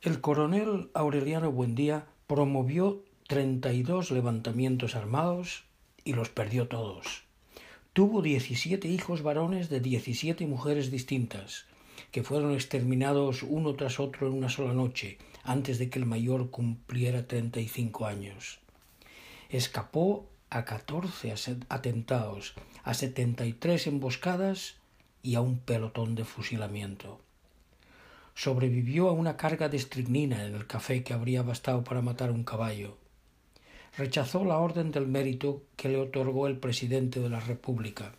El coronel Aureliano Buendía promovió treinta y dos levantamientos armados y los perdió todos. Tuvo diecisiete hijos varones de diecisiete mujeres distintas, que fueron exterminados uno tras otro en una sola noche, antes de que el mayor cumpliera treinta y cinco años. Escapó a catorce atentados, a setenta y tres emboscadas y a un pelotón de fusilamiento sobrevivió a una carga de estricnina en el café que habría bastado para matar un caballo. Rechazó la orden del mérito que le otorgó el presidente de la República.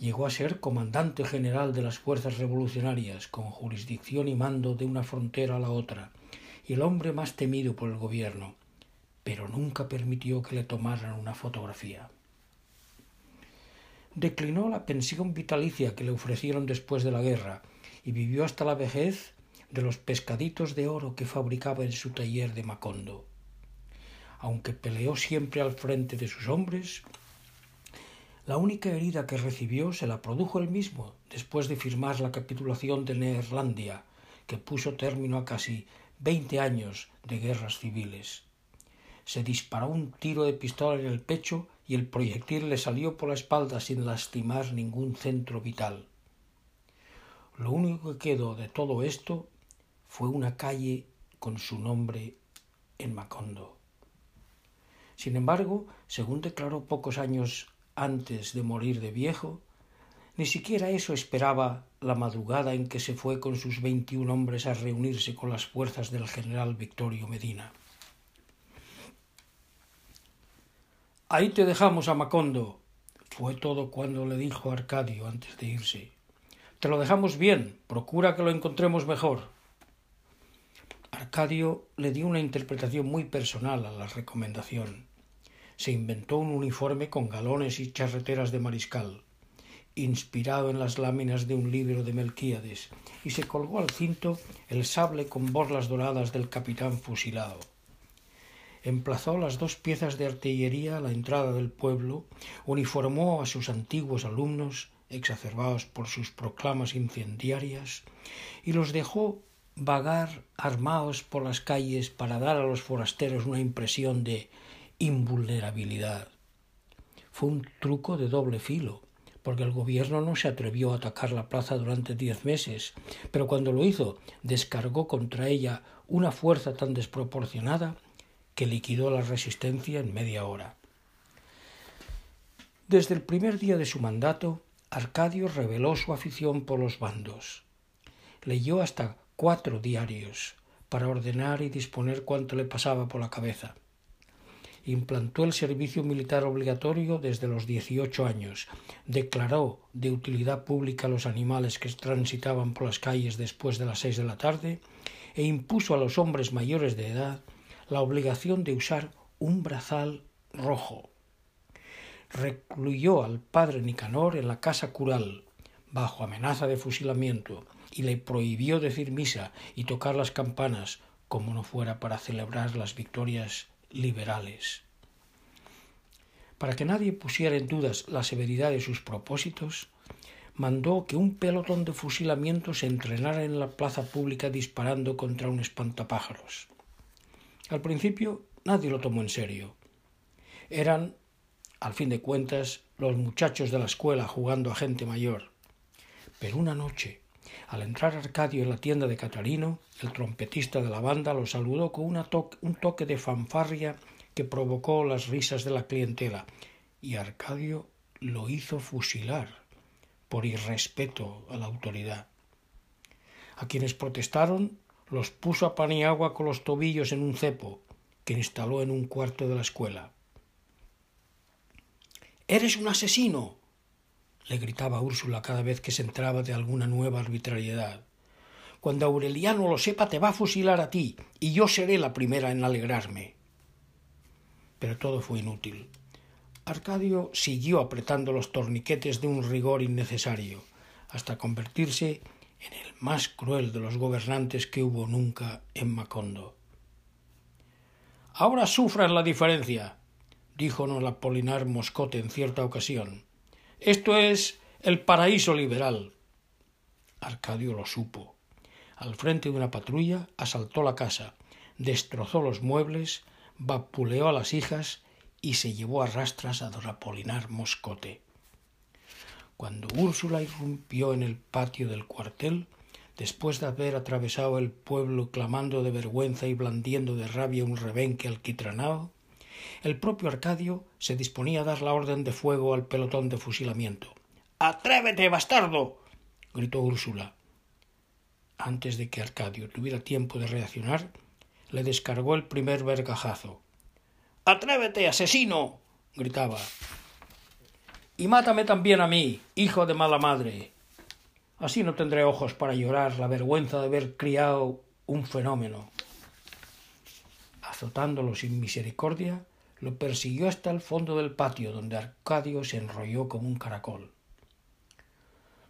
Llegó a ser comandante general de las fuerzas revolucionarias, con jurisdicción y mando de una frontera a la otra, y el hombre más temido por el gobierno, pero nunca permitió que le tomaran una fotografía. Declinó la pensión vitalicia que le ofrecieron después de la guerra y vivió hasta la vejez de los pescaditos de oro que fabricaba en su taller de Macondo. Aunque peleó siempre al frente de sus hombres, la única herida que recibió se la produjo él mismo después de firmar la capitulación de Neerlandia, que puso término a casi veinte años de guerras civiles. Se disparó un tiro de pistola en el pecho y el proyectil le salió por la espalda sin lastimar ningún centro vital. Lo único que quedó de todo esto fue una calle con su nombre en Macondo. Sin embargo, según declaró pocos años antes de morir de viejo, ni siquiera eso esperaba la madrugada en que se fue con sus veintiún hombres a reunirse con las fuerzas del general Victorio Medina. Ahí te dejamos a Macondo, fue todo cuando le dijo Arcadio antes de irse. Te lo dejamos bien, procura que lo encontremos mejor. Arcadio le dio una interpretación muy personal a la recomendación. Se inventó un uniforme con galones y charreteras de mariscal, inspirado en las láminas de un libro de Melquíades, y se colgó al cinto el sable con borlas doradas del capitán fusilado. Emplazó las dos piezas de artillería a la entrada del pueblo, uniformó a sus antiguos alumnos exacerbados por sus proclamas incendiarias, y los dejó vagar armados por las calles para dar a los forasteros una impresión de invulnerabilidad. Fue un truco de doble filo, porque el gobierno no se atrevió a atacar la plaza durante diez meses, pero cuando lo hizo descargó contra ella una fuerza tan desproporcionada que liquidó la resistencia en media hora. Desde el primer día de su mandato, Arcadio reveló su afición por los bandos. Leyó hasta cuatro diarios para ordenar y disponer cuanto le pasaba por la cabeza. Implantó el servicio militar obligatorio desde los dieciocho años, declaró de utilidad pública los animales que transitaban por las calles después de las seis de la tarde e impuso a los hombres mayores de edad la obligación de usar un brazal rojo recluyó al padre Nicanor en la casa cural, bajo amenaza de fusilamiento, y le prohibió decir misa y tocar las campanas, como no fuera para celebrar las victorias liberales. Para que nadie pusiera en dudas la severidad de sus propósitos, mandó que un pelotón de fusilamiento se entrenara en la plaza pública disparando contra un espantapájaros. Al principio nadie lo tomó en serio. Eran al fin de cuentas, los muchachos de la escuela jugando a gente mayor. Pero una noche, al entrar Arcadio en la tienda de Catarino, el trompetista de la banda lo saludó con un toque de fanfarria que provocó las risas de la clientela, y Arcadio lo hizo fusilar por irrespeto a la autoridad. A quienes protestaron los puso a pan y agua con los tobillos en un cepo que instaló en un cuarto de la escuela. Eres un asesino. le gritaba Úrsula cada vez que se entraba de alguna nueva arbitrariedad. Cuando Aureliano lo sepa te va a fusilar a ti, y yo seré la primera en alegrarme. Pero todo fue inútil. Arcadio siguió apretando los torniquetes de un rigor innecesario, hasta convertirse en el más cruel de los gobernantes que hubo nunca en Macondo. Ahora sufran la diferencia, díjonos Apolinar Moscote en cierta ocasión. Esto es el paraíso liberal. Arcadio lo supo. al frente de una patrulla, asaltó la casa, destrozó los muebles, vapuleó a las hijas y se llevó a rastras a don Apolinar Moscote. Cuando Úrsula irrumpió en el patio del cuartel, después de haber atravesado el pueblo clamando de vergüenza y blandiendo de rabia un rebenque alquitranao, el propio Arcadio se disponía a dar la orden de fuego al pelotón de fusilamiento. Atrévete, bastardo. gritó Úrsula. Antes de que Arcadio tuviera tiempo de reaccionar, le descargó el primer vergajazo. Atrévete, asesino. gritaba. Y mátame también a mí, hijo de mala madre. Así no tendré ojos para llorar la vergüenza de haber criado un fenómeno. Azotándolo sin misericordia, lo persiguió hasta el fondo del patio, donde Arcadio se enrolló como un caracol.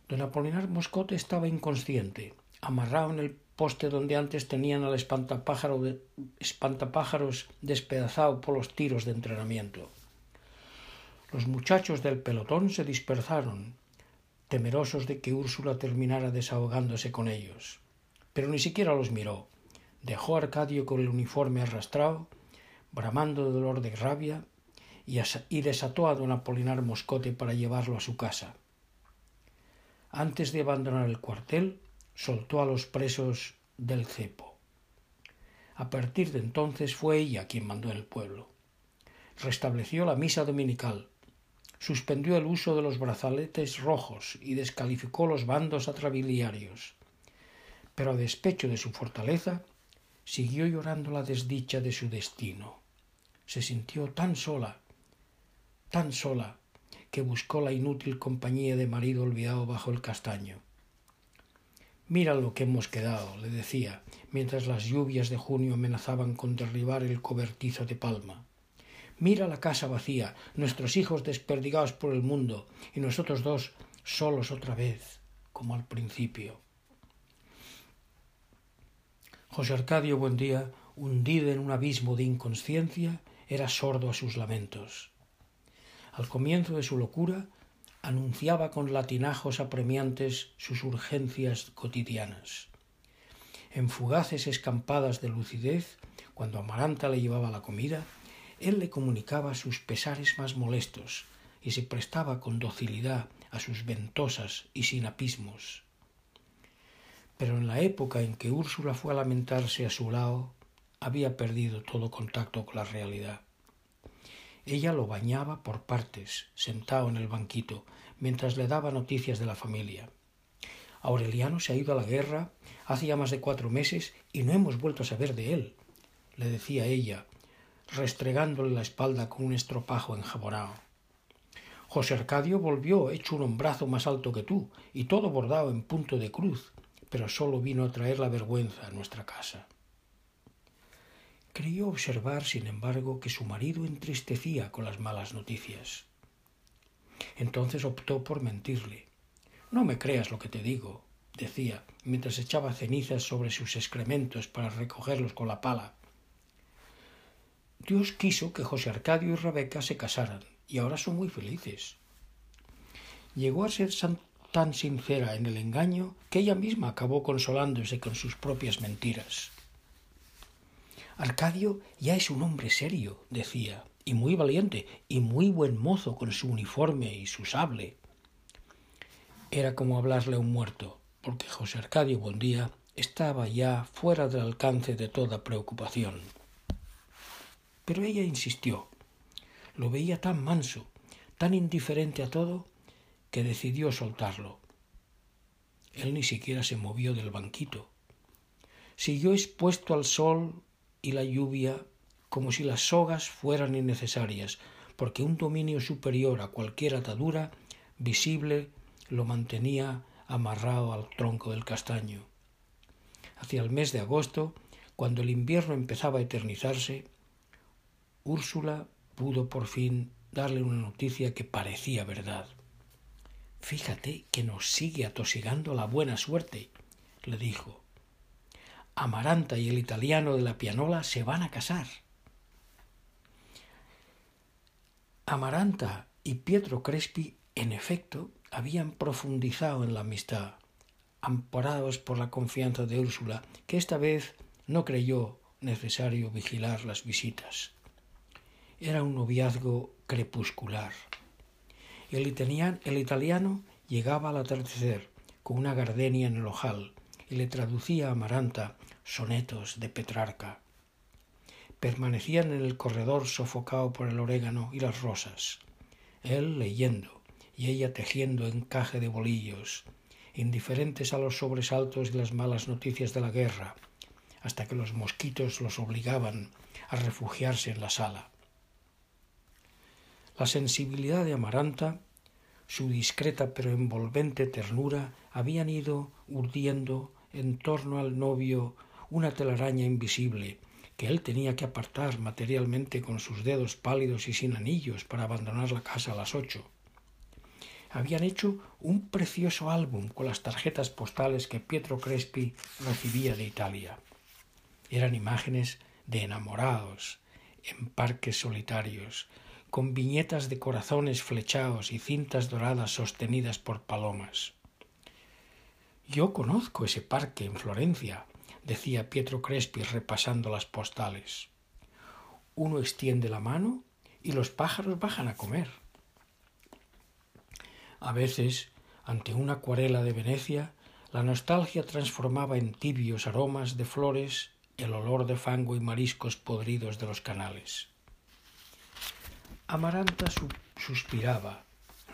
Don Apolinar Moscote estaba inconsciente, amarrado en el poste donde antes tenían al espantapájaros despedazado por los tiros de entrenamiento. Los muchachos del pelotón se dispersaron, temerosos de que Úrsula terminara desahogándose con ellos. Pero ni siquiera los miró. Dejó a Arcadio con el uniforme arrastrado bramando de dolor de rabia, y desató a don Apolinar Moscote para llevarlo a su casa. Antes de abandonar el cuartel, soltó a los presos del cepo. A partir de entonces fue ella quien mandó en el pueblo. Restableció la misa dominical, suspendió el uso de los brazaletes rojos y descalificó los bandos atrabiliarios. Pero a despecho de su fortaleza, siguió llorando la desdicha de su destino se sintió tan sola, tan sola, que buscó la inútil compañía de marido olvidado bajo el castaño. Mira lo que hemos quedado, le decía, mientras las lluvias de junio amenazaban con derribar el cobertizo de palma. Mira la casa vacía, nuestros hijos desperdigados por el mundo, y nosotros dos solos otra vez, como al principio. José Arcadio Buendía, hundido en un abismo de inconsciencia, era sordo a sus lamentos. Al comienzo de su locura, anunciaba con latinajos apremiantes sus urgencias cotidianas. En fugaces escampadas de lucidez, cuando Amaranta le llevaba la comida, él le comunicaba sus pesares más molestos y se prestaba con docilidad a sus ventosas y sinapismos. Pero en la época en que Úrsula fue a lamentarse a su lado, había perdido todo contacto con la realidad. Ella lo bañaba por partes, sentado en el banquito, mientras le daba noticias de la familia. Aureliano se ha ido a la guerra hace ya más de cuatro meses y no hemos vuelto a saber de él, le decía ella, restregándole la espalda con un estropajo enjabonado. José Arcadio volvió hecho un hombrazo más alto que tú y todo bordado en punto de cruz, pero sólo vino a traer la vergüenza a nuestra casa. Creyó observar, sin embargo, que su marido entristecía con las malas noticias. Entonces optó por mentirle. No me creas lo que te digo, decía, mientras echaba cenizas sobre sus excrementos para recogerlos con la pala. Dios quiso que José Arcadio y Rebeca se casaran, y ahora son muy felices. Llegó a ser tan sincera en el engaño que ella misma acabó consolándose con sus propias mentiras. Arcadio ya es un hombre serio, decía, y muy valiente, y muy buen mozo con su uniforme y su sable. Era como hablarle a un muerto, porque José Arcadio Bondía estaba ya fuera del alcance de toda preocupación. Pero ella insistió. Lo veía tan manso, tan indiferente a todo, que decidió soltarlo. Él ni siquiera se movió del banquito. Siguió expuesto al sol y la lluvia como si las sogas fueran innecesarias, porque un dominio superior a cualquier atadura visible lo mantenía amarrado al tronco del castaño. Hacia el mes de agosto, cuando el invierno empezaba a eternizarse, Úrsula pudo por fin darle una noticia que parecía verdad. Fíjate que nos sigue atosigando la buena suerte, le dijo. Amaranta y el italiano de la pianola se van a casar. Amaranta y Pietro Crespi, en efecto, habían profundizado en la amistad. amparados por la confianza de Úrsula, que esta vez no creyó necesario vigilar las visitas. Era un noviazgo crepuscular. El italiano, llegaba al atardecer con una gardenia en el ojal y le traducía a Amaranta sonetos de Petrarca. Permanecían en el corredor sofocado por el orégano y las rosas, él leyendo y ella tejiendo encaje de bolillos, indiferentes a los sobresaltos y las malas noticias de la guerra, hasta que los mosquitos los obligaban a refugiarse en la sala. La sensibilidad de Amaranta, su discreta pero envolvente ternura habían ido urdiendo en torno al novio una telaraña invisible que él tenía que apartar materialmente con sus dedos pálidos y sin anillos para abandonar la casa a las ocho. Habían hecho un precioso álbum con las tarjetas postales que Pietro Crespi recibía de Italia. Eran imágenes de enamorados en parques solitarios, con viñetas de corazones flechados y cintas doradas sostenidas por palomas. Yo conozco ese parque en Florencia, decía Pietro Crespi repasando las postales. Uno extiende la mano y los pájaros bajan a comer. A veces, ante una acuarela de Venecia, la nostalgia transformaba en tibios aromas de flores el olor de fango y mariscos podridos de los canales. Amaranta suspiraba,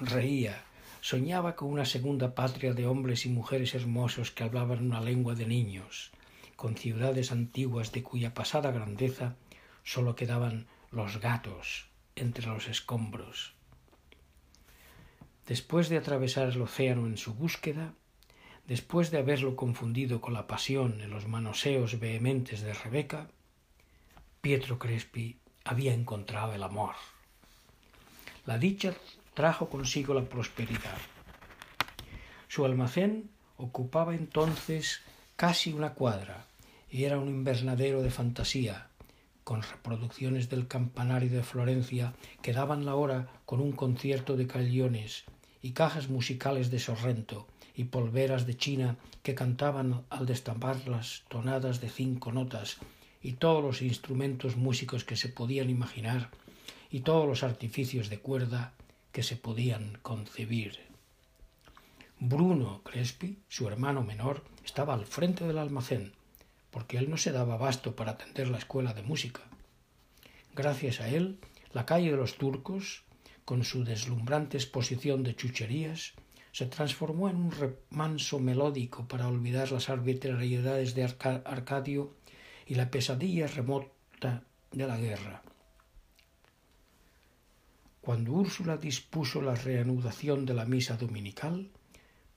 reía, soñaba con una segunda patria de hombres y mujeres hermosos que hablaban una lengua de niños, con ciudades antiguas de cuya pasada grandeza sólo quedaban los gatos entre los escombros. Después de atravesar el océano en su búsqueda, después de haberlo confundido con la pasión en los manoseos vehementes de Rebeca, Pietro Crespi había encontrado el amor. La dicha trajo consigo la prosperidad. Su almacén ocupaba entonces casi una cuadra y era un invernadero de fantasía, con reproducciones del campanario de Florencia que daban la hora con un concierto de cañones y cajas musicales de Sorrento y polveras de China que cantaban al destapar las tonadas de cinco notas y todos los instrumentos músicos que se podían imaginar y todos los artificios de cuerda que se podían concebir. Bruno Crespi, su hermano menor, estaba al frente del almacén, porque él no se daba basto para atender la escuela de música. Gracias a él, la calle de los turcos, con su deslumbrante exposición de chucherías, se transformó en un remanso melódico para olvidar las arbitrariedades de Arcadio y la pesadilla remota de la guerra. Cuando Úrsula dispuso la reanudación de la misa dominical,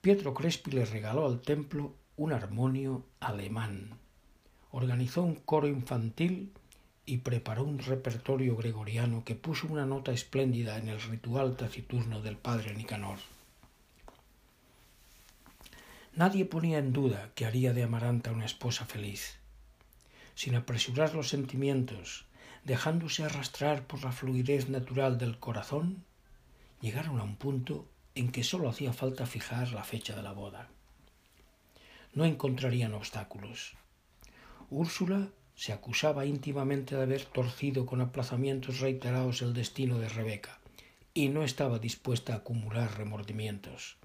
Pietro Crespi le regaló al templo un armonio alemán, organizó un coro infantil y preparó un repertorio gregoriano que puso una nota espléndida en el ritual taciturno del padre Nicanor. Nadie ponía en duda que haría de Amaranta una esposa feliz. Sin apresurar los sentimientos, dejándose arrastrar por la fluidez natural del corazón, llegaron a un punto en que sólo hacía falta fijar la fecha de la boda. No encontrarían obstáculos. Úrsula se acusaba íntimamente de haber torcido con aplazamientos reiterados el destino de Rebeca, y no estaba dispuesta a acumular remordimientos.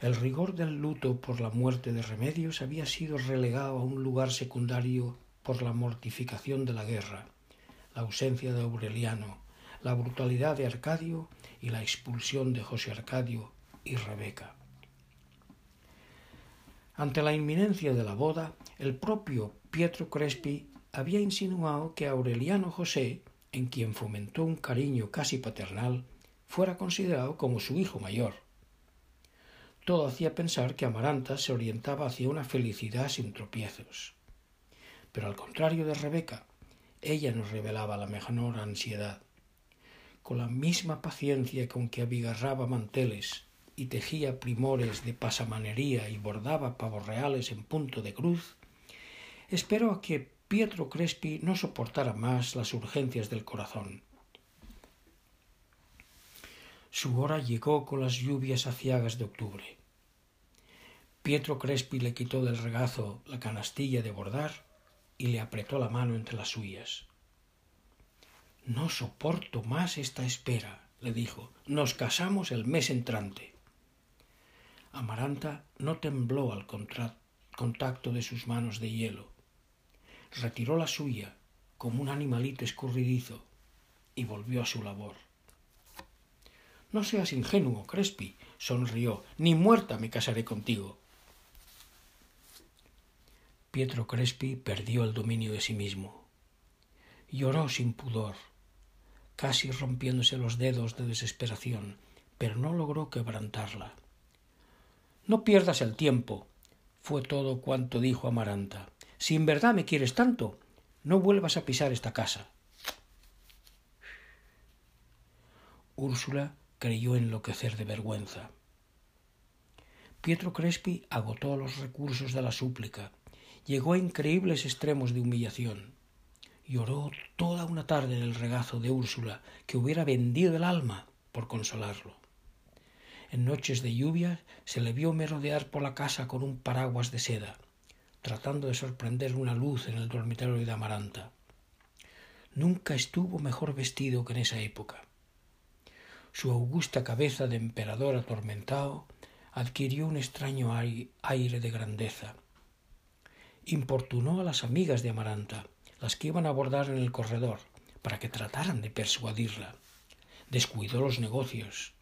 El rigor del luto por la muerte de Remedios había sido relegado a un lugar secundario por la mortificación de la guerra, la ausencia de Aureliano, la brutalidad de Arcadio y la expulsión de José Arcadio y Rebeca. Ante la inminencia de la boda, el propio Pietro Crespi había insinuado que Aureliano José, en quien fomentó un cariño casi paternal, fuera considerado como su hijo mayor. Todo hacía pensar que Amaranta se orientaba hacia una felicidad sin tropiezos. Pero al contrario de Rebeca, ella nos revelaba la mejor ansiedad. Con la misma paciencia con que abigarraba manteles y tejía primores de pasamanería y bordaba pavos reales en punto de cruz, esperó a que Pietro Crespi no soportara más las urgencias del corazón. Su hora llegó con las lluvias aciagas de octubre. Pietro Crespi le quitó del regazo la canastilla de bordar y le apretó la mano entre las suyas. No soporto más esta espera, le dijo. Nos casamos el mes entrante. Amaranta no tembló al contacto de sus manos de hielo. Retiró la suya como un animalito escurridizo y volvió a su labor. No seas ingenuo, Crespi, sonrió. Ni muerta me casaré contigo. Pietro Crespi perdió el dominio de sí mismo. Lloró sin pudor, casi rompiéndose los dedos de desesperación, pero no logró quebrantarla. No pierdas el tiempo, fue todo cuanto dijo Amaranta. Si en verdad me quieres tanto, no vuelvas a pisar esta casa. Úrsula creyó enloquecer de vergüenza. Pietro Crespi agotó los recursos de la súplica, llegó a increíbles extremos de humillación. Lloró toda una tarde en el regazo de Úrsula, que hubiera vendido el alma por consolarlo. En noches de lluvia se le vio merodear por la casa con un paraguas de seda, tratando de sorprender una luz en el dormitorio de Amaranta. Nunca estuvo mejor vestido que en esa época. Su augusta cabeza de emperador atormentado adquirió un extraño aire de grandeza. Importunó a las amigas de Amaranta, las que iban a abordar en el corredor, para que trataran de persuadirla. Descuidó los negocios.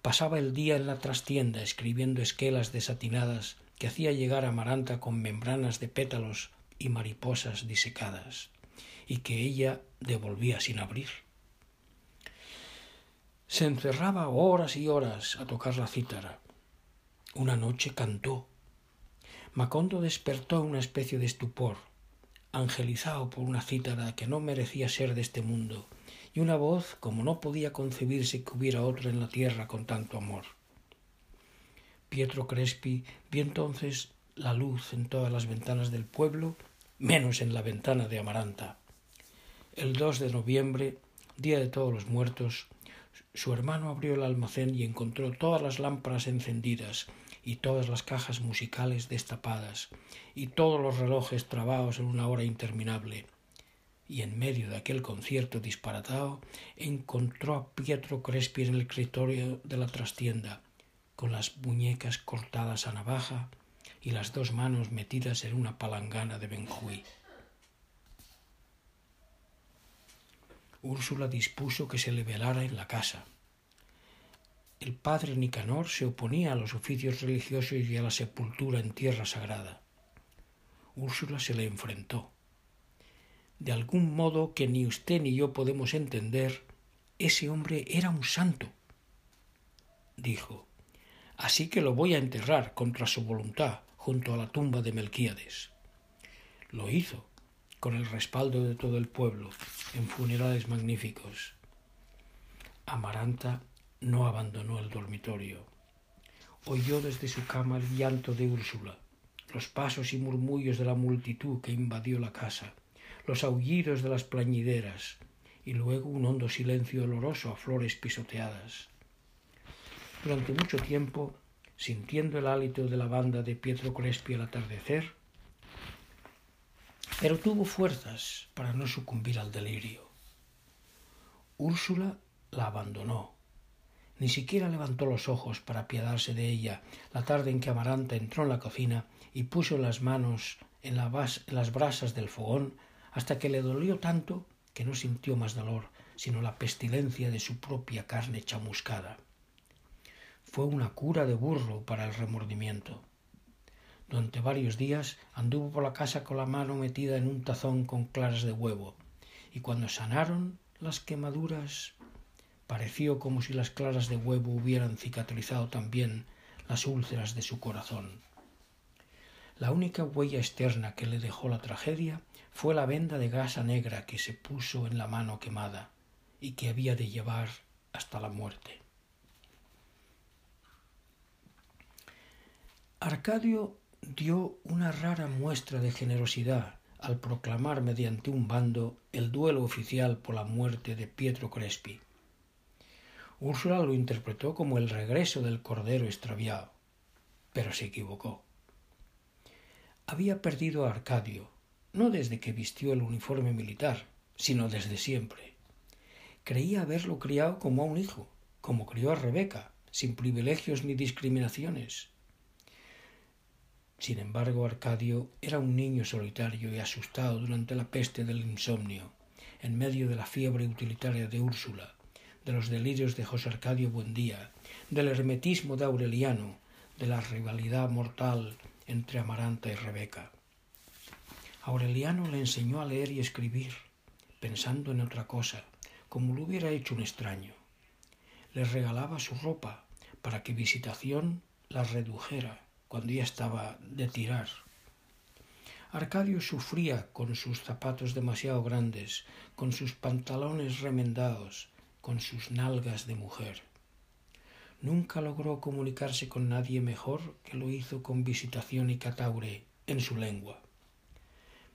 Pasaba el día en la trastienda escribiendo esquelas desatinadas que hacía llegar a Amaranta con membranas de pétalos y mariposas disecadas, y que ella devolvía sin abrir. Se encerraba horas y horas a tocar la cítara. Una noche cantó. Macondo despertó una especie de estupor, angelizado por una cítara que no merecía ser de este mundo, y una voz como no podía concebirse que hubiera otra en la tierra con tanto amor. Pietro Crespi vio entonces la luz en todas las ventanas del pueblo, menos en la ventana de Amaranta. El 2 de noviembre, día de todos los muertos, su hermano abrió el almacén y encontró todas las lámparas encendidas y todas las cajas musicales destapadas y todos los relojes trabados en una hora interminable. Y en medio de aquel concierto disparatado encontró a Pietro Crespi en el escritorio de la trastienda, con las muñecas cortadas a navaja y las dos manos metidas en una palangana de Benjuí. Úrsula dispuso que se le velara en la casa. El padre Nicanor se oponía a los oficios religiosos y a la sepultura en tierra sagrada. Úrsula se le enfrentó. De algún modo que ni usted ni yo podemos entender, ese hombre era un santo. Dijo, así que lo voy a enterrar contra su voluntad junto a la tumba de Melquíades. Lo hizo, con el respaldo de todo el pueblo, en funerales magníficos. Amaranta no abandonó el dormitorio. Oyó desde su cama el llanto de Úrsula, los pasos y murmullos de la multitud que invadió la casa, los aullidos de las plañideras, y luego un hondo silencio oloroso a flores pisoteadas. Durante mucho tiempo, sintiendo el hálito de la banda de Pietro Crespi al atardecer, pero tuvo fuerzas para no sucumbir al delirio. Úrsula la abandonó. Ni siquiera levantó los ojos para apiadarse de ella la tarde en que Amaranta entró en la cocina y puso las manos en, las brasas del fogón hasta que le dolió tanto que no sintió más dolor sino la pestilencia de su propia carne chamuscada. Fue una cura de burro para el remordimiento. Durante varios días anduvo por la casa con la mano metida en un tazón con claras de huevo, y cuando sanaron las quemaduras pareció como si las claras de huevo hubieran cicatrizado también las úlceras de su corazón. La única huella externa que le dejó la tragedia fue la venda de gasa negra que se puso en la mano quemada y que había de llevar hasta la muerte. Arcadio dio una rara muestra de generosidad al proclamar mediante un bando el duelo oficial por la muerte de Pietro Crespi. Úrsula lo interpretó como el regreso del cordero extraviado, pero se equivocó. había perdido a Arcadio, no desde que vistió el uniforme militar, sino desde siempre. Creía haberlo criado como a un hijo, como crió a Rebeca, sin privilegios ni discriminaciones. Sin embargo, Arcadio era un niño solitario y asustado durante la peste del insomnio, en medio de la fiebre utilitaria de Úrsula, de los delirios de José Arcadio Buendía, del hermetismo de Aureliano, de la rivalidad mortal entre Amaranta y Rebeca. Aureliano le enseñó a leer y escribir, pensando en otra cosa, como lo hubiera hecho un extraño. Le regalaba su ropa para que Visitación la redujera cuando ya estaba de tirar. Arcadio sufría con sus zapatos demasiado grandes, con sus pantalones remendados, con sus nalgas de mujer. Nunca logró comunicarse con nadie mejor que lo hizo con Visitación y Cataure en su lengua.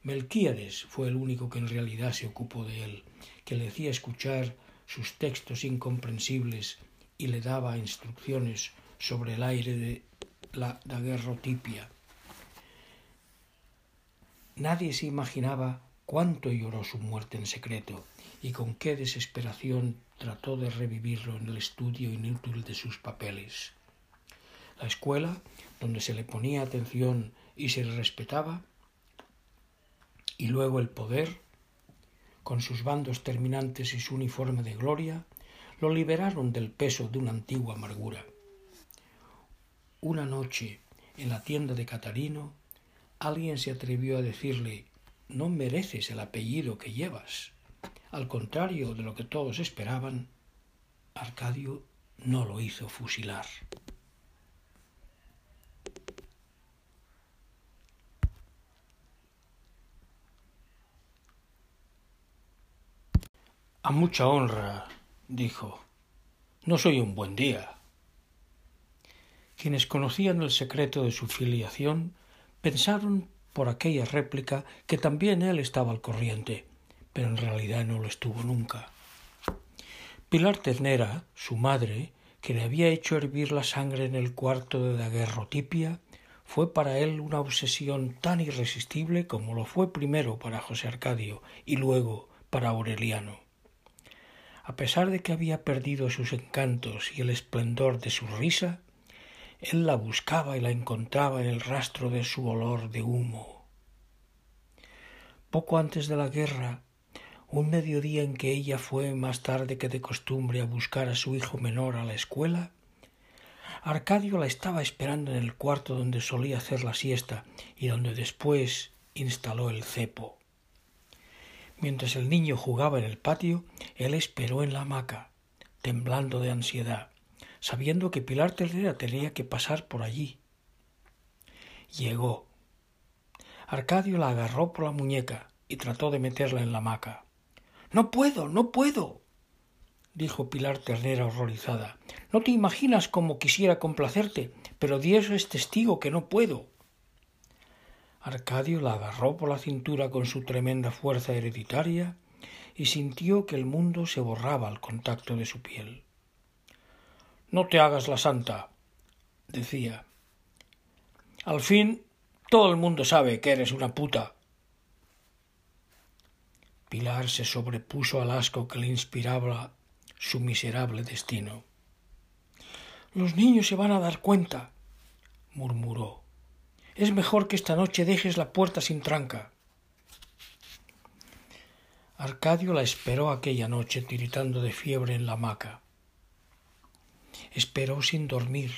Melquíades fue el único que en realidad se ocupó de él, que le hacía escuchar sus textos incomprensibles y le daba instrucciones sobre el aire de la daguerrotipia. Nadie se imaginaba cuánto lloró su muerte en secreto y con qué desesperación trató de revivirlo en el estudio inútil de sus papeles. La escuela, donde se le ponía atención y se le respetaba, y luego el poder, con sus bandos terminantes y su uniforme de gloria, lo liberaron del peso de una antigua amargura. Una noche, en la tienda de Catarino, alguien se atrevió a decirle No mereces el apellido que llevas. Al contrario de lo que todos esperaban, Arcadio no lo hizo fusilar. A mucha honra, dijo. No soy un buen día. Quienes conocían el secreto de su filiación pensaron por aquella réplica que también él estaba al corriente, pero en realidad no lo estuvo nunca. Pilar Ternera, su madre, que le había hecho hervir la sangre en el cuarto de daguerrotipia, fue para él una obsesión tan irresistible como lo fue primero para José Arcadio y luego para Aureliano. A pesar de que había perdido sus encantos y el esplendor de su risa, él la buscaba y la encontraba en el rastro de su olor de humo. Poco antes de la guerra, un mediodía en que ella fue más tarde que de costumbre a buscar a su hijo menor a la escuela, Arcadio la estaba esperando en el cuarto donde solía hacer la siesta y donde después instaló el cepo. Mientras el niño jugaba en el patio, él esperó en la hamaca, temblando de ansiedad, sabiendo que Pilar Terrera tenía que pasar por allí. Llegó. Arcadio la agarró por la muñeca y trató de meterla en la hamaca. No puedo, no puedo, dijo Pilar Ternera horrorizada. No te imaginas cómo quisiera complacerte, pero Dios es testigo que no puedo. Arcadio la agarró por la cintura con su tremenda fuerza hereditaria y sintió que el mundo se borraba al contacto de su piel. No te hagas la santa, decía. Al fin todo el mundo sabe que eres una puta. Pilar se sobrepuso al asco que le inspiraba su miserable destino. Los niños se van a dar cuenta, murmuró. Es mejor que esta noche dejes la puerta sin tranca. Arcadio la esperó aquella noche tiritando de fiebre en la hamaca. Esperó sin dormir,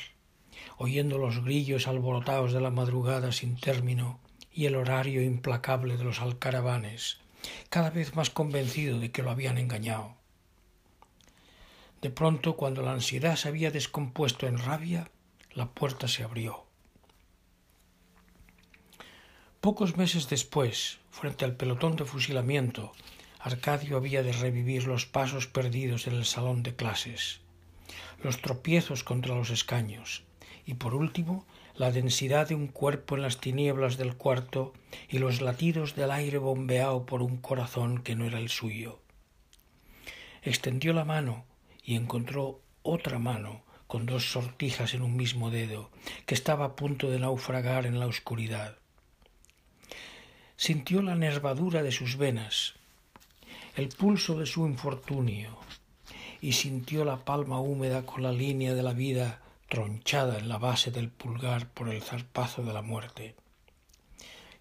oyendo los grillos alborotados de la madrugada sin término y el horario implacable de los alcaravanes, cada vez más convencido de que lo habían engañado. De pronto, cuando la ansiedad se había descompuesto en rabia, la puerta se abrió. Pocos meses después, frente al pelotón de fusilamiento, Arcadio había de revivir los pasos perdidos en el salón de clases, los tropiezos contra los escaños y, por último, la densidad de un cuerpo en las tinieblas del cuarto y los latidos del aire bombeado por un corazón que no era el suyo. Extendió la mano y encontró otra mano con dos sortijas en un mismo dedo, que estaba a punto de naufragar en la oscuridad sintió la nervadura de sus venas, el pulso de su infortunio, y sintió la palma húmeda con la línea de la vida tronchada en la base del pulgar por el zarpazo de la muerte.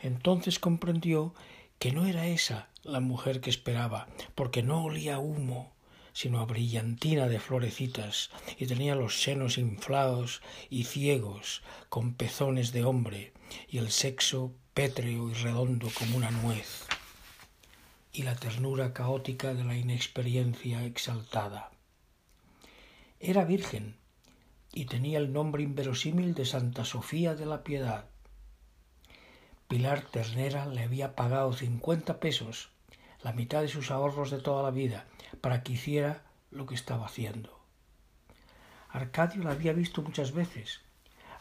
Entonces comprendió que no era esa la mujer que esperaba, porque no olía humo, sino a brillantina de florecitas, y tenía los senos inflados y ciegos, con pezones de hombre, y el sexo pétreo y redondo como una nuez, y la ternura caótica de la inexperiencia exaltada. Era virgen, y tenía el nombre inverosímil de Santa Sofía de la Piedad. Pilar Ternera le había pagado cincuenta pesos, la mitad de sus ahorros de toda la vida, para que hiciera lo que estaba haciendo. Arcadio la había visto muchas veces,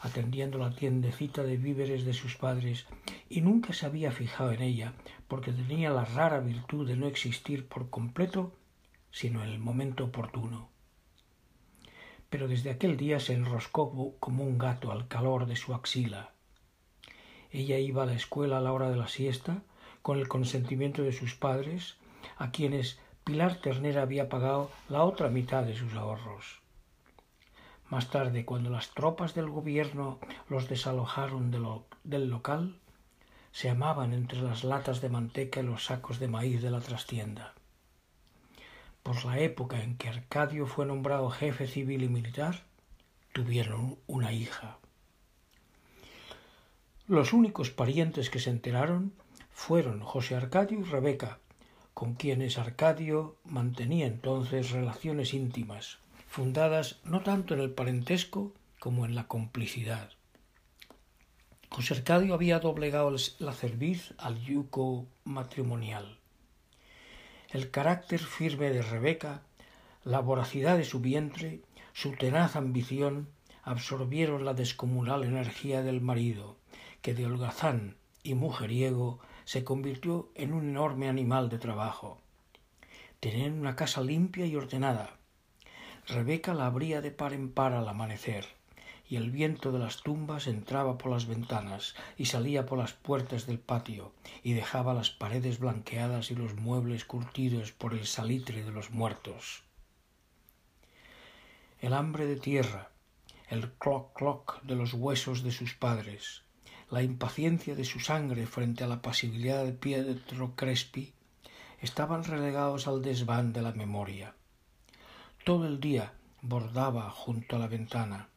atendiendo la tiendecita de víveres de sus padres, y nunca se había fijado en ella, porque tenía la rara virtud de no existir por completo, sino en el momento oportuno. Pero desde aquel día se enroscó como un gato al calor de su axila. Ella iba a la escuela a la hora de la siesta, con el consentimiento de sus padres, a quienes Pilar Ternera había pagado la otra mitad de sus ahorros. Más tarde, cuando las tropas del gobierno los desalojaron del local, se amaban entre las latas de manteca y los sacos de maíz de la trastienda. Por la época en que Arcadio fue nombrado jefe civil y militar, tuvieron una hija. Los únicos parientes que se enteraron fueron José Arcadio y Rebeca, con quienes Arcadio mantenía entonces relaciones íntimas, fundadas no tanto en el parentesco como en la complicidad. José Arcadio había doblegado la cerviz al yuco matrimonial. El carácter firme de Rebeca, la voracidad de su vientre, su tenaz ambición absorbieron la descomunal energía del marido, que de holgazán y mujeriego se convirtió en un enorme animal de trabajo. Tenían una casa limpia y ordenada. Rebeca la abría de par en par al amanecer, y el viento de las tumbas entraba por las ventanas y salía por las puertas del patio, y dejaba las paredes blanqueadas y los muebles curtidos por el salitre de los muertos. El hambre de tierra, el cloc cloc de los huesos de sus padres, la impaciencia de su sangre frente a la pasibilidad de Pietro Crespi estaban relegados al desván de la memoria. Todo el día bordaba junto a la ventana,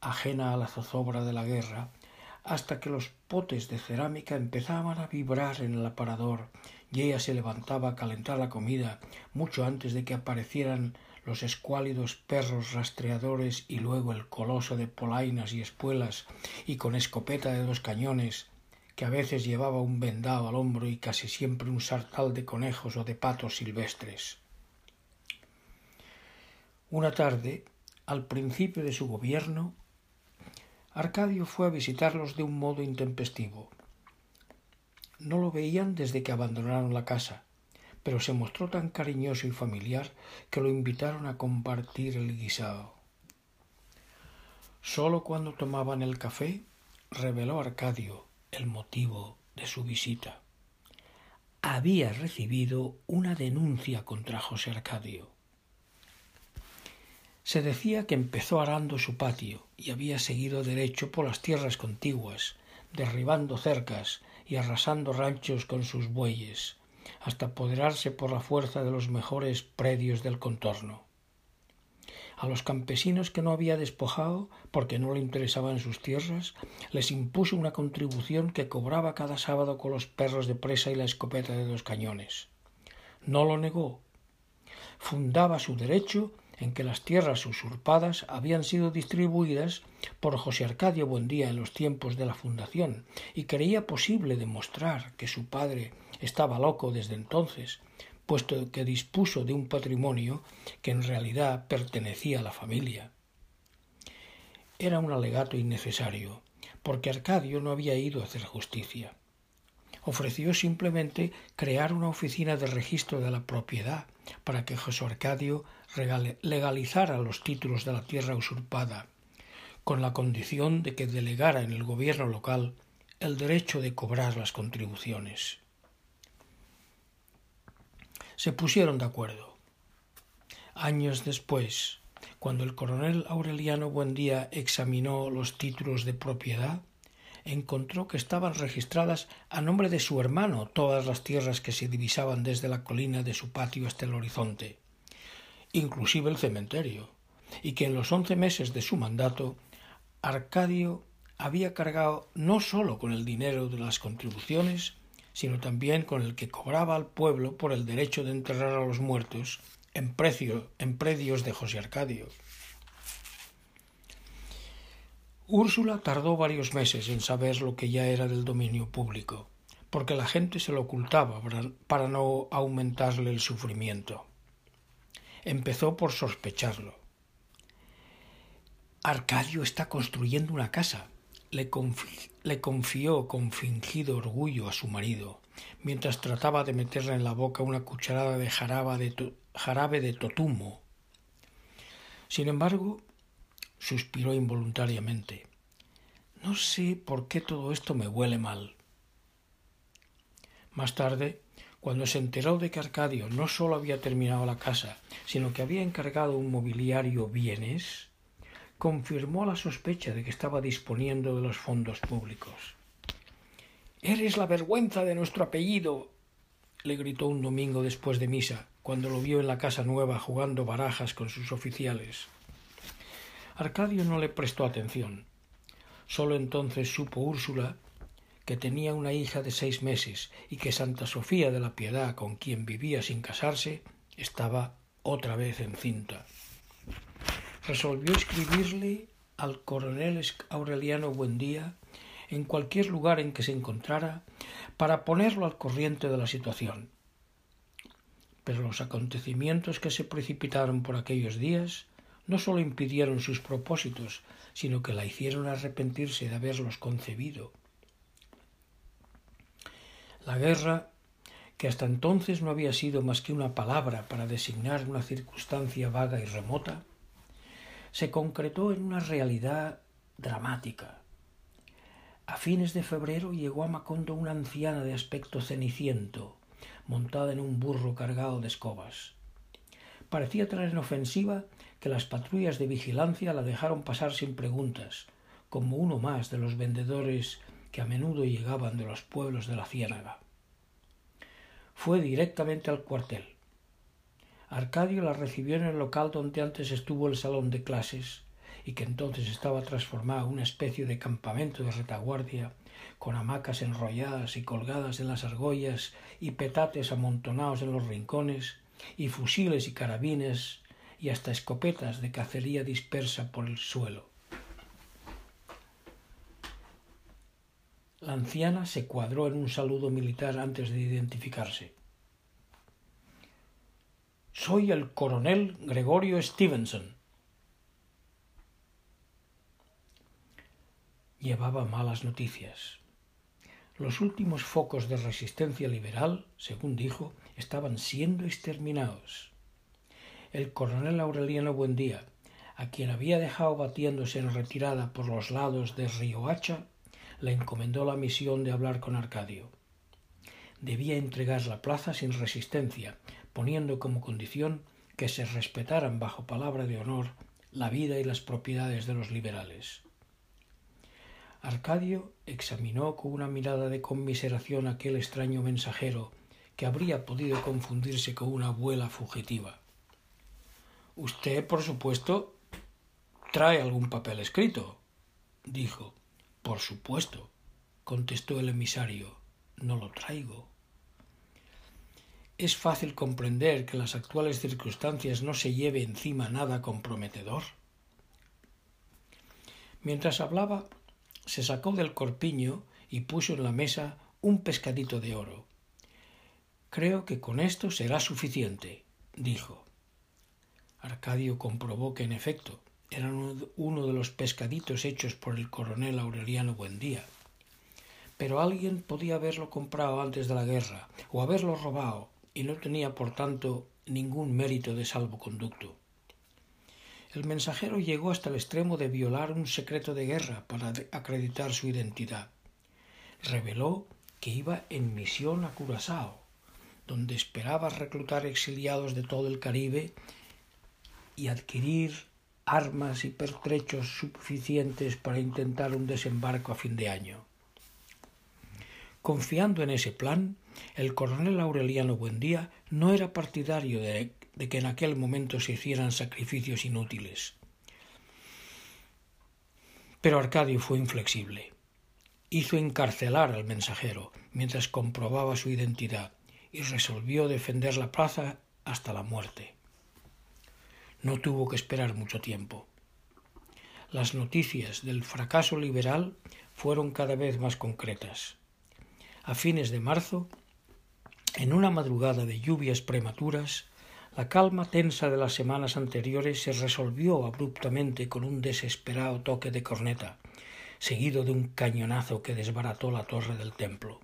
ajena a la zozobra de la guerra, hasta que los potes de cerámica empezaban a vibrar en el aparador y ella se levantaba a calentar la comida mucho antes de que aparecieran los escuálidos perros rastreadores y luego el coloso de polainas y espuelas y con escopeta de dos cañones que a veces llevaba un vendado al hombro y casi siempre un sartal de conejos o de patos silvestres. Una tarde, al principio de su gobierno, Arcadio fue a visitarlos de un modo intempestivo. No lo veían desde que abandonaron la casa, pero se mostró tan cariñoso y familiar que lo invitaron a compartir el guisado. Solo cuando tomaban el café reveló Arcadio el motivo de su visita. Había recibido una denuncia contra José Arcadio. Se decía que empezó arando su patio y había seguido derecho por las tierras contiguas, derribando cercas y arrasando ranchos con sus bueyes, hasta apoderarse por la fuerza de los mejores predios del contorno. A los campesinos que no había despojado, porque no le interesaban sus tierras, les impuso una contribución que cobraba cada sábado con los perros de presa y la escopeta de dos cañones. No lo negó. Fundaba su derecho en que las tierras usurpadas habían sido distribuidas por José Arcadio Buendía en los tiempos de la fundación, y creía posible demostrar que su padre estaba loco desde entonces, puesto que dispuso de un patrimonio que en realidad pertenecía a la familia. Era un alegato innecesario, porque Arcadio no había ido a hacer justicia. Ofreció simplemente crear una oficina de registro de la propiedad para que José Arcadio legalizara los títulos de la tierra usurpada, con la condición de que delegara en el gobierno local el derecho de cobrar las contribuciones. Se pusieron de acuerdo. Años después, cuando el coronel Aureliano Buendía examinó los títulos de propiedad, encontró que estaban registradas a nombre de su hermano todas las tierras que se divisaban desde la colina de su patio hasta el horizonte, inclusive el cementerio, y que en los once meses de su mandato Arcadio había cargado no sólo con el dinero de las contribuciones, sino también con el que cobraba al pueblo por el derecho de enterrar a los muertos en, precio, en predios de José Arcadio. Úrsula tardó varios meses en saber lo que ya era del dominio público, porque la gente se lo ocultaba para no aumentarle el sufrimiento. Empezó por sospecharlo. Arcadio está construyendo una casa, le, confió con fingido orgullo a su marido, mientras trataba de meterle en la boca una cucharada de jarabe de, jarabe de totumo. Sin embargo, suspiró involuntariamente. No sé por qué todo esto me huele mal. Más tarde, cuando se enteró de que Arcadio no sólo había terminado la casa, sino que había encargado un mobiliario bienes, confirmó la sospecha de que estaba disponiendo de los fondos públicos. Eres la vergüenza de nuestro apellido. le gritó un domingo después de misa, cuando lo vio en la casa nueva jugando barajas con sus oficiales. Arcadio no le prestó atención. Sólo entonces supo Úrsula que tenía una hija de seis meses y que Santa Sofía de la Piedad, con quien vivía sin casarse, estaba otra vez encinta. Resolvió escribirle al coronel Aureliano Buendía en cualquier lugar en que se encontrara para ponerlo al corriente de la situación. Pero los acontecimientos que se precipitaron por aquellos días no sólo impidieron sus propósitos, sino que la hicieron arrepentirse de haberlos concebido. La guerra, que hasta entonces no había sido más que una palabra para designar una circunstancia vaga y remota, se concretó en una realidad dramática. A fines de febrero llegó a Macondo una anciana de aspecto ceniciento, montada en un burro cargado de escobas. Parecía traer en ofensiva que las patrullas de vigilancia la dejaron pasar sin preguntas, como uno más de los vendedores que a menudo llegaban de los pueblos de la ciénaga. Fue directamente al cuartel. Arcadio la recibió en el local donde antes estuvo el salón de clases y que entonces estaba transformado en una especie de campamento de retaguardia, con hamacas enrolladas y colgadas en las argollas y petates amontonados en los rincones, y fusiles y carabines y hasta escopetas de cacería dispersa por el suelo. La anciana se cuadró en un saludo militar antes de identificarse. Soy el coronel Gregorio Stevenson. Llevaba malas noticias. Los últimos focos de resistencia liberal, según dijo, estaban siendo exterminados el coronel Aureliano Buendía, a quien había dejado batiéndose en retirada por los lados de Riohacha, le encomendó la misión de hablar con Arcadio. Debía entregar la plaza sin resistencia, poniendo como condición que se respetaran bajo palabra de honor la vida y las propiedades de los liberales. Arcadio examinó con una mirada de conmiseración aquel extraño mensajero que habría podido confundirse con una abuela fugitiva. Usted, por supuesto, trae algún papel escrito, dijo. Por supuesto, contestó el emisario. No lo traigo. Es fácil comprender que las actuales circunstancias no se lleve encima nada comprometedor. Mientras hablaba, se sacó del corpiño y puso en la mesa un pescadito de oro. Creo que con esto será suficiente, dijo. Arcadio comprobó que en efecto eran uno de los pescaditos hechos por el coronel Aureliano Buendía. Pero alguien podía haberlo comprado antes de la guerra o haberlo robado y no tenía por tanto ningún mérito de salvoconducto. El mensajero llegó hasta el extremo de violar un secreto de guerra para acreditar su identidad. reveló que iba en misión a Curazao, donde esperaba reclutar exiliados de todo el Caribe y adquirir armas y pertrechos suficientes para intentar un desembarco a fin de año. Confiando en ese plan, el coronel Aureliano Buendía no era partidario de, de que en aquel momento se hicieran sacrificios inútiles. Pero Arcadio fue inflexible. Hizo encarcelar al mensajero mientras comprobaba su identidad y resolvió defender la plaza hasta la muerte. No tuvo que esperar mucho tiempo. Las noticias del fracaso liberal fueron cada vez más concretas. A fines de marzo, en una madrugada de lluvias prematuras, la calma tensa de las semanas anteriores se resolvió abruptamente con un desesperado toque de corneta, seguido de un cañonazo que desbarató la torre del templo.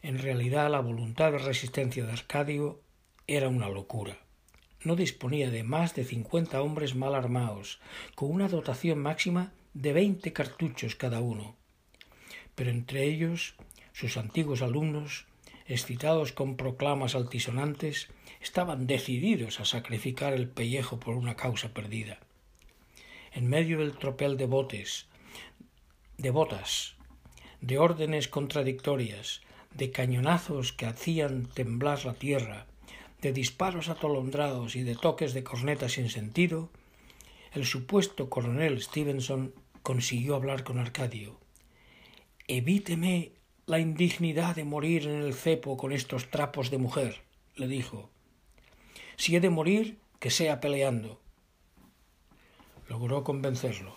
En realidad la voluntad de resistencia de Arcadio era una locura. No disponía de más de cincuenta hombres mal armados, con una dotación máxima de veinte cartuchos cada uno. Pero entre ellos sus antiguos alumnos, excitados con proclamas altisonantes, estaban decididos a sacrificar el pellejo por una causa perdida. En medio del tropel de botes, de botas, de órdenes contradictorias, de cañonazos que hacían temblar la tierra, de disparos atolondrados y de toques de corneta sin sentido, el supuesto coronel Stevenson consiguió hablar con Arcadio. Evíteme la indignidad de morir en el cepo con estos trapos de mujer, le dijo. Si he de morir, que sea peleando. Logró convencerlo.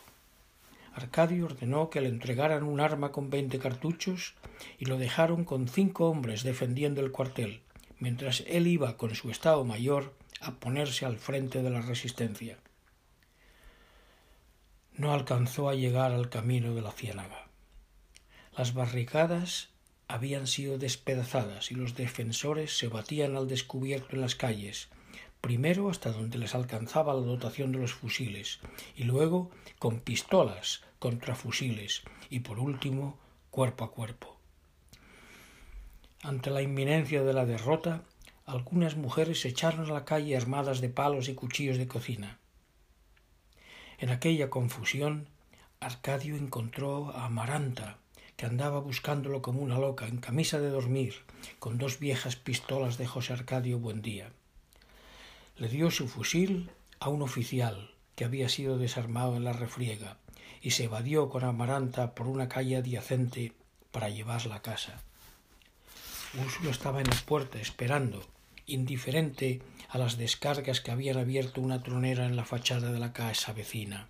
Arcadio ordenó que le entregaran un arma con veinte cartuchos y lo dejaron con cinco hombres defendiendo el cuartel, mientras él iba con su estado mayor a ponerse al frente de la resistencia. No alcanzó a llegar al camino de la ciénaga. Las barricadas habían sido despedazadas y los defensores se batían al descubierto en las calles, primero hasta donde les alcanzaba la dotación de los fusiles, y luego con pistolas contra fusiles, y por último cuerpo a cuerpo. Ante la inminencia de la derrota, algunas mujeres se echaron a la calle armadas de palos y cuchillos de cocina. En aquella confusión, Arcadio encontró a Amaranta, que andaba buscándolo como una loca, en camisa de dormir, con dos viejas pistolas de José Arcadio Buendía le dio su fusil a un oficial que había sido desarmado en la refriega y se evadió con Amaranta por una calle adyacente para llevarla a casa. Úrsula estaba en la puerta esperando, indiferente a las descargas que habían abierto una tronera en la fachada de la casa vecina.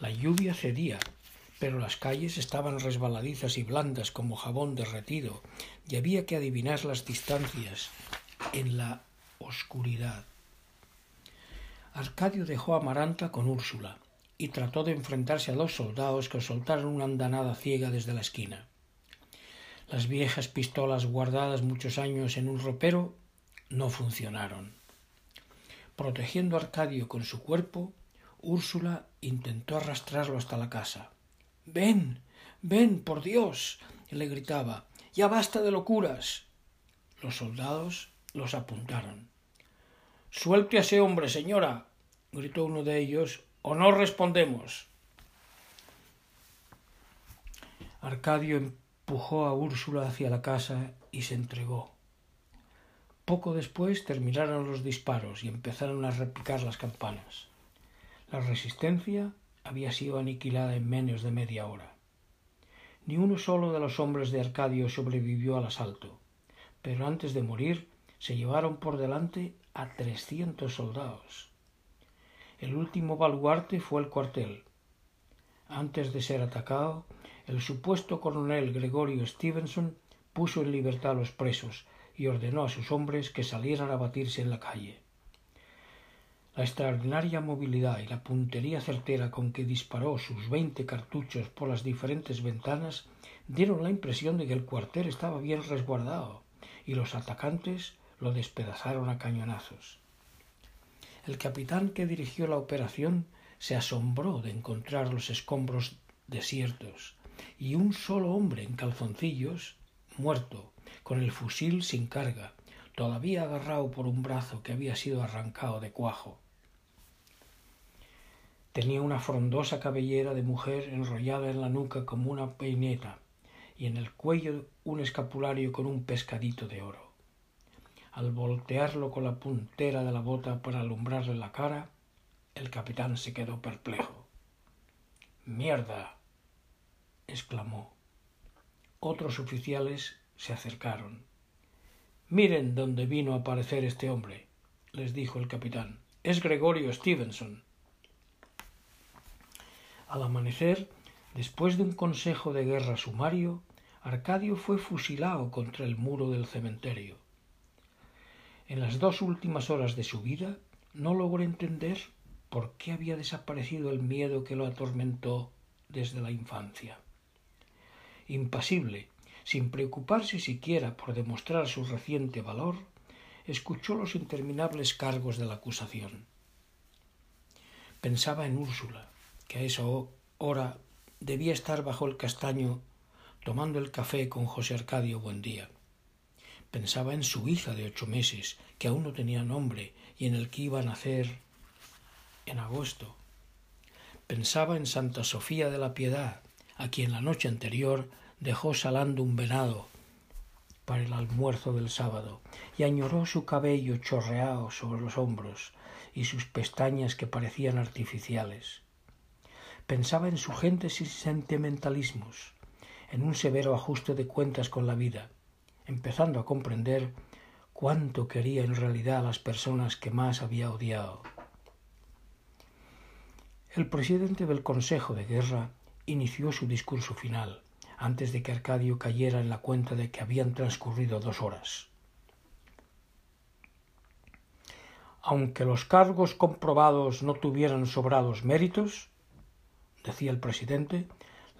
La lluvia cedía, pero las calles estaban resbaladizas y blandas como jabón derretido, y había que adivinar las distancias en la oscuridad. Arcadio dejó a Amaranta con Úrsula y trató de enfrentarse a dos soldados que soltaron una andanada ciega desde la esquina. Las viejas pistolas guardadas muchos años en un ropero no funcionaron. Protegiendo a Arcadio con su cuerpo, Úrsula intentó arrastrarlo hasta la casa. Ven, ven, por Dios. le gritaba. Ya basta de locuras. Los soldados los apuntaron. Suelte a ese hombre, señora, gritó uno de ellos, o no respondemos. Arcadio empujó a Úrsula hacia la casa y se entregó. Poco después terminaron los disparos y empezaron a repicar las campanas. La resistencia había sido aniquilada en menos de media hora. Ni uno solo de los hombres de Arcadio sobrevivió al asalto, pero antes de morir se llevaron por delante a trescientos soldados. El último baluarte fue el cuartel. Antes de ser atacado, el supuesto coronel Gregorio Stevenson puso en libertad a los presos y ordenó a sus hombres que salieran a batirse en la calle. La extraordinaria movilidad y la puntería certera con que disparó sus veinte cartuchos por las diferentes ventanas dieron la impresión de que el cuartel estaba bien resguardado y los atacantes lo despedazaron a cañonazos. El capitán que dirigió la operación se asombró de encontrar los escombros desiertos y un solo hombre en calzoncillos, muerto, con el fusil sin carga, todavía agarrado por un brazo que había sido arrancado de cuajo. Tenía una frondosa cabellera de mujer enrollada en la nuca como una peineta y en el cuello un escapulario con un pescadito de oro. Al voltearlo con la puntera de la bota para alumbrarle la cara, el capitán se quedó perplejo. Mierda. Exclamó. Otros oficiales se acercaron. Miren dónde vino a aparecer este hombre, les dijo el capitán. Es Gregorio Stevenson. Al amanecer, después de un consejo de guerra sumario, Arcadio fue fusilado contra el muro del cementerio. En las dos últimas horas de su vida no logró entender por qué había desaparecido el miedo que lo atormentó desde la infancia. Impasible, sin preocuparse siquiera por demostrar su reciente valor, escuchó los interminables cargos de la acusación. Pensaba en Úrsula, que a esa hora debía estar bajo el castaño tomando el café con José Arcadio Buendía. Pensaba en su hija de ocho meses, que aún no tenía nombre y en el que iba a nacer en agosto. Pensaba en Santa Sofía de la Piedad, a quien la noche anterior dejó salando un venado para el almuerzo del sábado, y añoró su cabello chorreado sobre los hombros y sus pestañas que parecían artificiales pensaba en su gentes y sentimentalismos, en un severo ajuste de cuentas con la vida, empezando a comprender cuánto quería en realidad a las personas que más había odiado. El presidente del Consejo de Guerra inició su discurso final, antes de que Arcadio cayera en la cuenta de que habían transcurrido dos horas. Aunque los cargos comprobados no tuvieran sobrados méritos, decía el presidente,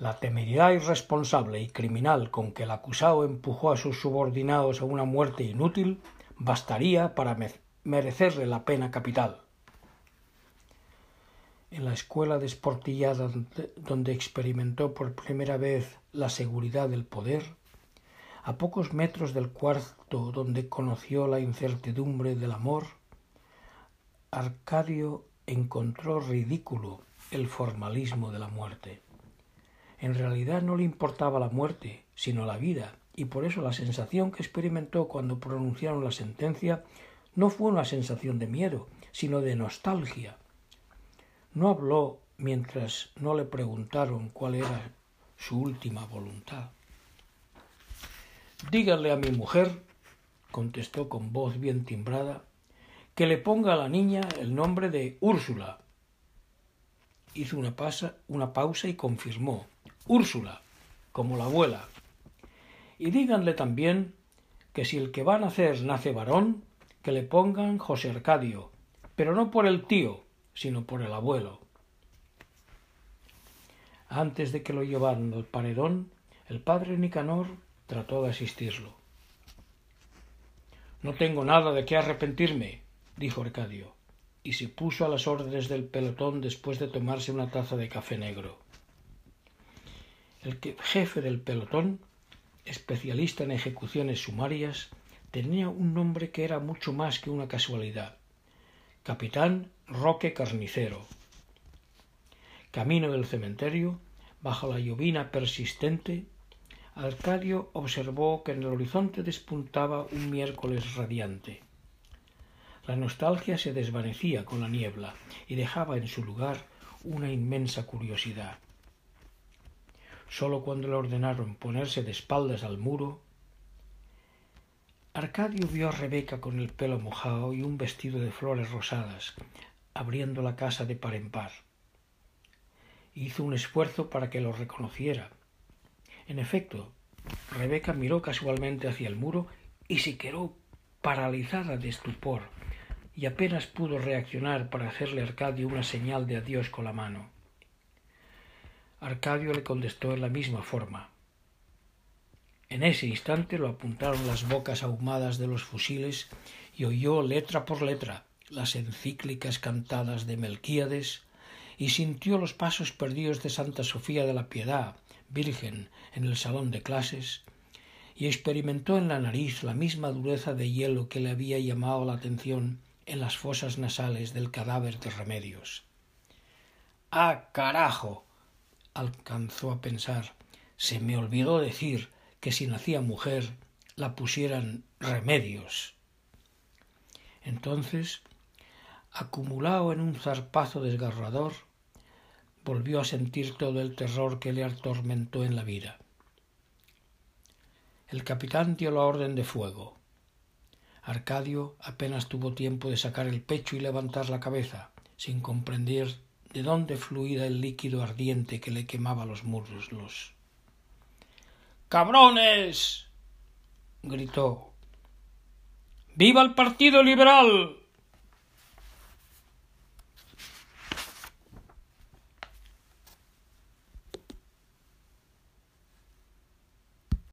la temeridad irresponsable y criminal con que el acusado empujó a sus subordinados a una muerte inútil bastaría para merecerle la pena capital. En la escuela desportillada donde experimentó por primera vez la seguridad del poder, a pocos metros del cuarto donde conoció la incertidumbre del amor, Arcadio encontró ridículo el formalismo de la muerte. En realidad no le importaba la muerte, sino la vida, y por eso la sensación que experimentó cuando pronunciaron la sentencia no fue una sensación de miedo, sino de nostalgia. No habló mientras no le preguntaron cuál era su última voluntad. Díganle a mi mujer, contestó con voz bien timbrada, que le ponga a la niña el nombre de Úrsula, hizo una, una pausa y confirmó Úrsula, como la abuela. Y díganle también que si el que va a nacer nace varón, que le pongan José Arcadio, pero no por el tío, sino por el abuelo. Antes de que lo llevaran al paredón, el padre Nicanor trató de asistirlo. No tengo nada de qué arrepentirme, dijo Arcadio y se puso a las órdenes del pelotón después de tomarse una taza de café negro. El jefe del pelotón, especialista en ejecuciones sumarias, tenía un nombre que era mucho más que una casualidad. Capitán Roque Carnicero. Camino del cementerio, bajo la llovina persistente, Arcadio observó que en el horizonte despuntaba un miércoles radiante. La nostalgia se desvanecía con la niebla y dejaba en su lugar una inmensa curiosidad. Sólo cuando le ordenaron ponerse de espaldas al muro, Arcadio vio a Rebeca con el pelo mojado y un vestido de flores rosadas, abriendo la casa de par en par. Hizo un esfuerzo para que lo reconociera. En efecto, Rebeca miró casualmente hacia el muro y se quedó paralizada de estupor y apenas pudo reaccionar para hacerle a Arcadio una señal de adiós con la mano. Arcadio le contestó en la misma forma. En ese instante lo apuntaron las bocas ahumadas de los fusiles y oyó letra por letra las encíclicas cantadas de Melquíades y sintió los pasos perdidos de Santa Sofía de la Piedad, virgen en el salón de clases y experimentó en la nariz la misma dureza de hielo que le había llamado la atención en las fosas nasales del cadáver de Remedios. ¡Ah, carajo! alcanzó a pensar. Se me olvidó decir que si nacía mujer la pusieran Remedios. Entonces, acumulado en un zarpazo desgarrador, volvió a sentir todo el terror que le atormentó en la vida. El capitán dio la orden de fuego. Arcadio apenas tuvo tiempo de sacar el pecho y levantar la cabeza, sin comprender de dónde fluía el líquido ardiente que le quemaba los muslos. ¡Cabrones! gritó. ¡Viva el Partido Liberal!